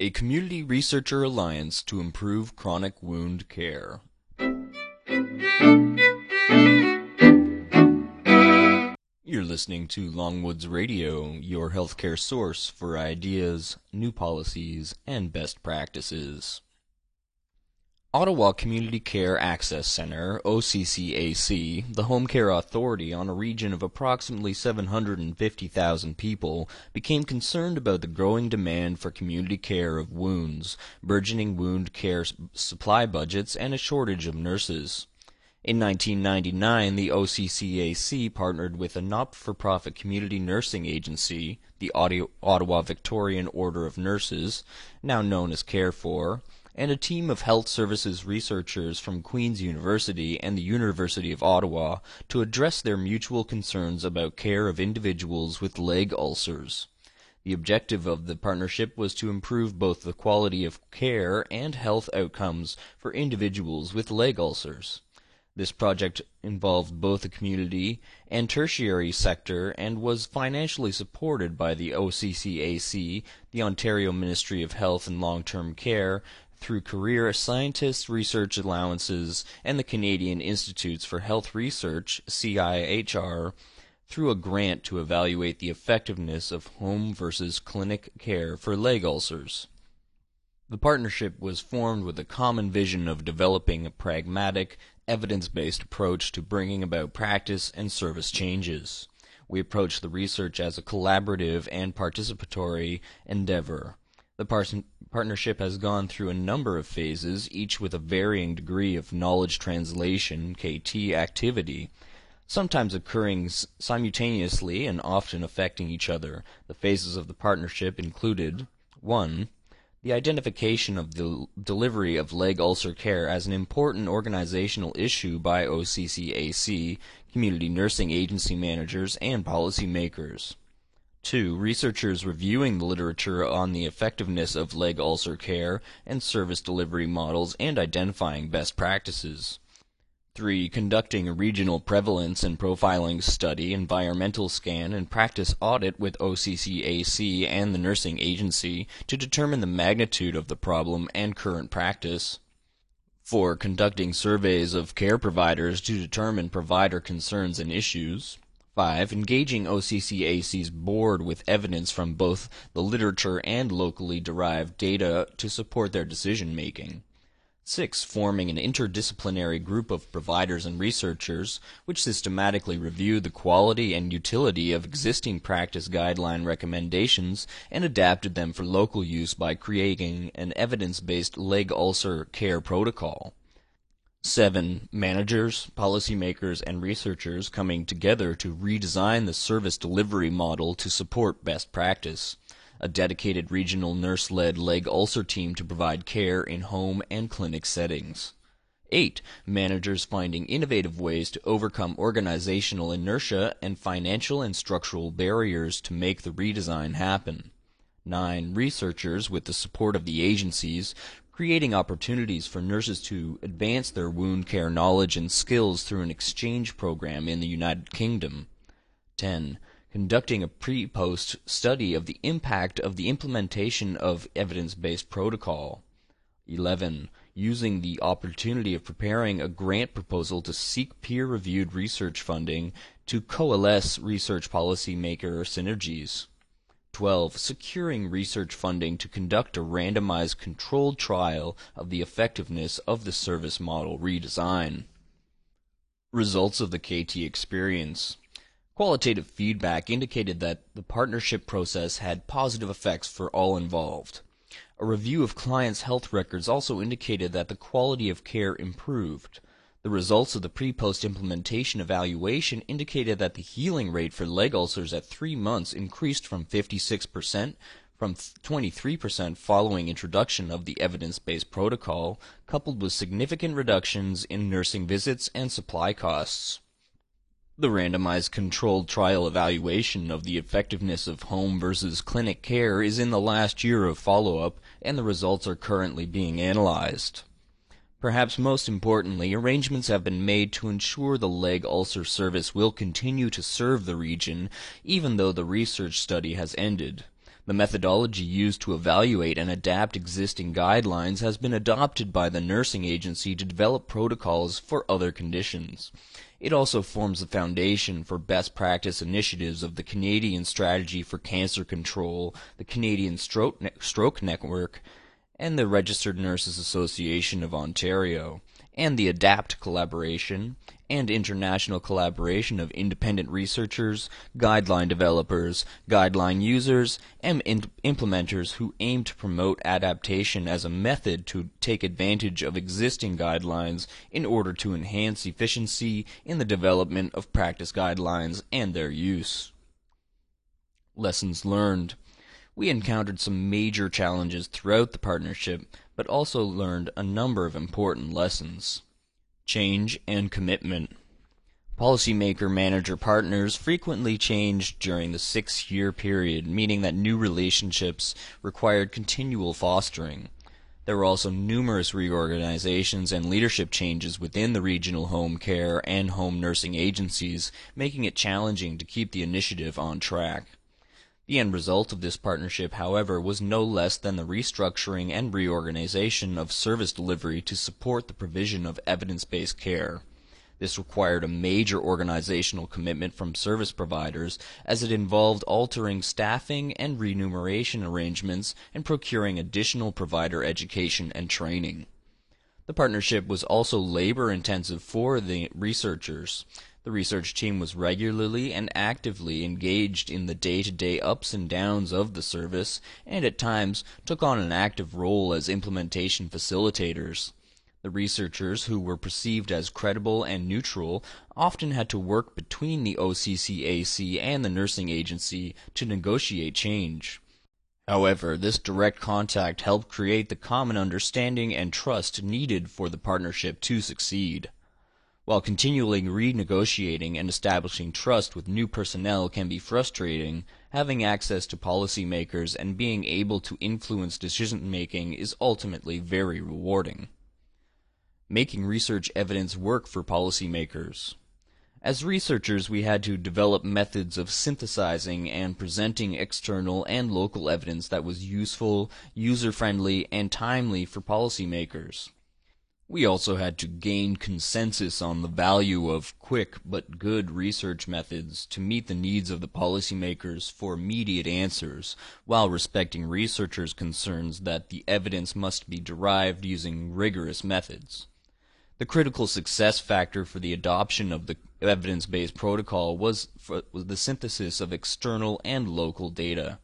A Community Researcher Alliance to Improve Chronic Wound Care. You're listening to Longwoods Radio, your healthcare source for ideas, new policies, and best practices. Ottawa Community Care Access Centre, OCCAC, the home care authority on a region of approximately 750,000 people, became concerned about the growing demand for community care of wounds, burgeoning wound care supply budgets, and a shortage of nurses. In 1999, the OCCAC partnered with a not-for-profit community nursing agency, the Ottawa Victorian Order of Nurses, now known as CareFor, and a team of health services researchers from Queen's University and the University of Ottawa to address their mutual concerns about care of individuals with leg ulcers. The objective of the partnership was to improve both the quality of care and health outcomes for individuals with leg ulcers. This project involved both the community and tertiary sector and was financially supported by the OCCAC, the Ontario Ministry of Health and Long-Term Care, through career scientist research allowances and the Canadian Institutes for Health Research CIHR through a grant to evaluate the effectiveness of home versus clinic care for leg ulcers. The partnership was formed with a common vision of developing a pragmatic, evidence-based approach to bringing about practice and service changes. We approach the research as a collaborative and participatory endeavor. The partnership has gone through a number of phases, each with a varying degree of knowledge translation (KT) activity, sometimes occurring simultaneously and often affecting each other. The phases of the partnership included: 1. The identification of the delivery of leg ulcer care as an important organizational issue by OCCAC, community nursing agency managers, and policy makers. 2. Researchers reviewing the literature on the effectiveness of leg ulcer care and service delivery models and identifying best practices. 3. Conducting a regional prevalence and profiling study, environmental scan, and practice audit with OCCAC and the nursing agency to determine the magnitude of the problem and current practice. 4. Conducting surveys of care providers to determine provider concerns and issues. 5. Engaging OCCAC's board with evidence from both the literature and locally derived data to support their decision making. 6. Forming an interdisciplinary group of providers and researchers which systematically review the quality and utility of existing practice guideline recommendations and adapted them for local use by creating an evidence-based leg ulcer care protocol. 7. Managers, policymakers, and researchers coming together to redesign the service delivery model to support best practice. A dedicated regional nurse-led leg ulcer team to provide care in home and clinic settings. 8. Managers finding innovative ways to overcome organizational inertia and financial and structural barriers to make the redesign happen. 9. Researchers, with the support of the agencies, creating opportunities for nurses to advance their wound care knowledge and skills through an exchange program in the United Kingdom. 10. Conducting a pre-post study of the impact of the implementation of evidence-based protocol. 11. Using the opportunity of preparing a grant proposal to seek peer-reviewed research funding to coalesce research policy maker synergies. 12. Securing research funding to conduct a randomized controlled trial of the effectiveness of the service model redesign. Results of the KT experience. Qualitative feedback indicated that the partnership process had positive effects for all involved. A review of clients' health records also indicated that the quality of care improved. The results of the pre-post implementation evaluation indicated that the healing rate for leg ulcers at three months increased from 56% from 23% following introduction of the evidence-based protocol, coupled with significant reductions in nursing visits and supply costs. The randomized controlled trial evaluation of the effectiveness of home versus clinic care is in the last year of follow-up, and the results are currently being analyzed. Perhaps most importantly, arrangements have been made to ensure the leg ulcer service will continue to serve the region even though the research study has ended. The methodology used to evaluate and adapt existing guidelines has been adopted by the nursing agency to develop protocols for other conditions. It also forms the foundation for best practice initiatives of the Canadian Strategy for Cancer Control, the Canadian Stroke, ne- Stroke Network, and the Registered Nurses Association of Ontario and the ADAPT collaboration and international collaboration of independent researchers, guideline developers, guideline users, and implementers who aim to promote adaptation as a method to take advantage of existing guidelines in order to enhance efficiency in the development of practice guidelines and their use. Lessons learned. We encountered some major challenges throughout the partnership, but also learned a number of important lessons. Change and commitment. Policymaker manager partners frequently changed during the six year period, meaning that new relationships required continual fostering. There were also numerous reorganizations and leadership changes within the regional home care and home nursing agencies, making it challenging to keep the initiative on track. The end result of this partnership, however, was no less than the restructuring and reorganization of service delivery to support the provision of evidence-based care. This required a major organizational commitment from service providers as it involved altering staffing and remuneration arrangements and procuring additional provider education and training. The partnership was also labor intensive for the researchers. The research team was regularly and actively engaged in the day-to-day ups and downs of the service, and at times took on an active role as implementation facilitators. The researchers, who were perceived as credible and neutral, often had to work between the OCCAC and the nursing agency to negotiate change. However, this direct contact helped create the common understanding and trust needed for the partnership to succeed. While continually renegotiating and establishing trust with new personnel can be frustrating, having access to policymakers and being able to influence decision making is ultimately very rewarding. Making research evidence work for policymakers. As researchers, we had to develop methods of synthesizing and presenting external and local evidence that was useful, user friendly, and timely for policymakers. We also had to gain consensus on the value of quick but good research methods to meet the needs of the policymakers for immediate answers, while respecting researchers' concerns that the evidence must be derived using rigorous methods. The critical success factor for the adoption of the evidence-based protocol was, was the synthesis of external and local data.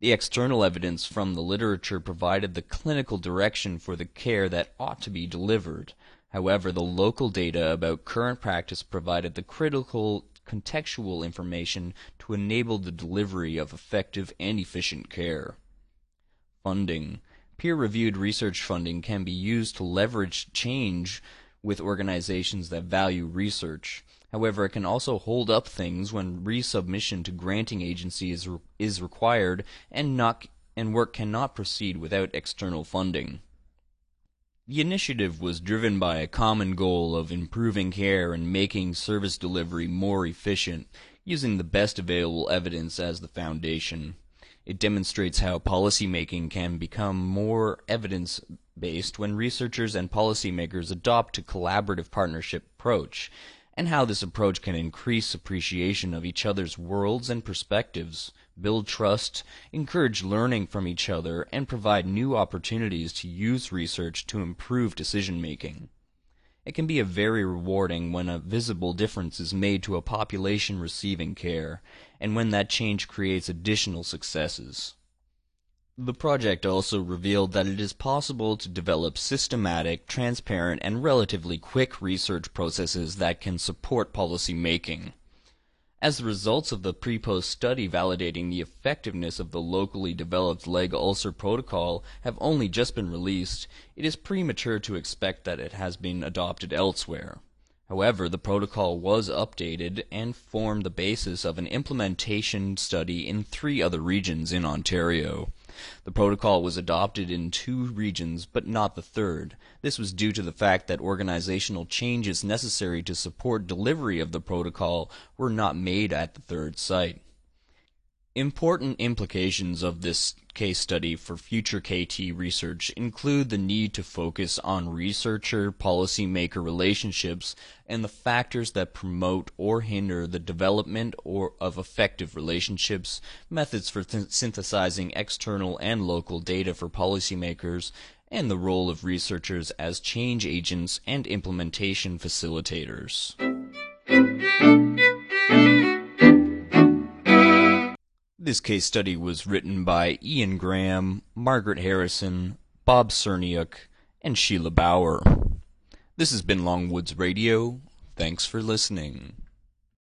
The external evidence from the literature provided the clinical direction for the care that ought to be delivered. However, the local data about current practice provided the critical contextual information to enable the delivery of effective and efficient care. Funding. Peer-reviewed research funding can be used to leverage change with organizations that value research. However, it can also hold up things when resubmission to granting agency is, re- is required and, not, and work cannot proceed without external funding. The initiative was driven by a common goal of improving care and making service delivery more efficient, using the best available evidence as the foundation. It demonstrates how policymaking can become more evidence based when researchers and policymakers adopt a collaborative partnership approach and how this approach can increase appreciation of each other's worlds and perspectives, build trust, encourage learning from each other, and provide new opportunities to use research to improve decision making. It can be very rewarding when a visible difference is made to a population receiving care, and when that change creates additional successes. The project also revealed that it is possible to develop systematic, transparent, and relatively quick research processes that can support policy making. As the results of the pre-post study validating the effectiveness of the locally developed leg ulcer protocol have only just been released, it is premature to expect that it has been adopted elsewhere. However, the protocol was updated and formed the basis of an implementation study in three other regions in Ontario. The protocol was adopted in two regions, but not the third. This was due to the fact that organizational changes necessary to support delivery of the protocol were not made at the third site. Important implications of this case study for future KT research include the need to focus on researcher policymaker relationships and the factors that promote or hinder the development or of effective relationships, methods for th- synthesizing external and local data for policymakers, and the role of researchers as change agents and implementation facilitators. This case study was written by Ian Graham, Margaret Harrison, Bob Cerniuk, and Sheila Bauer. This has been Longwoods Radio. Thanks for listening.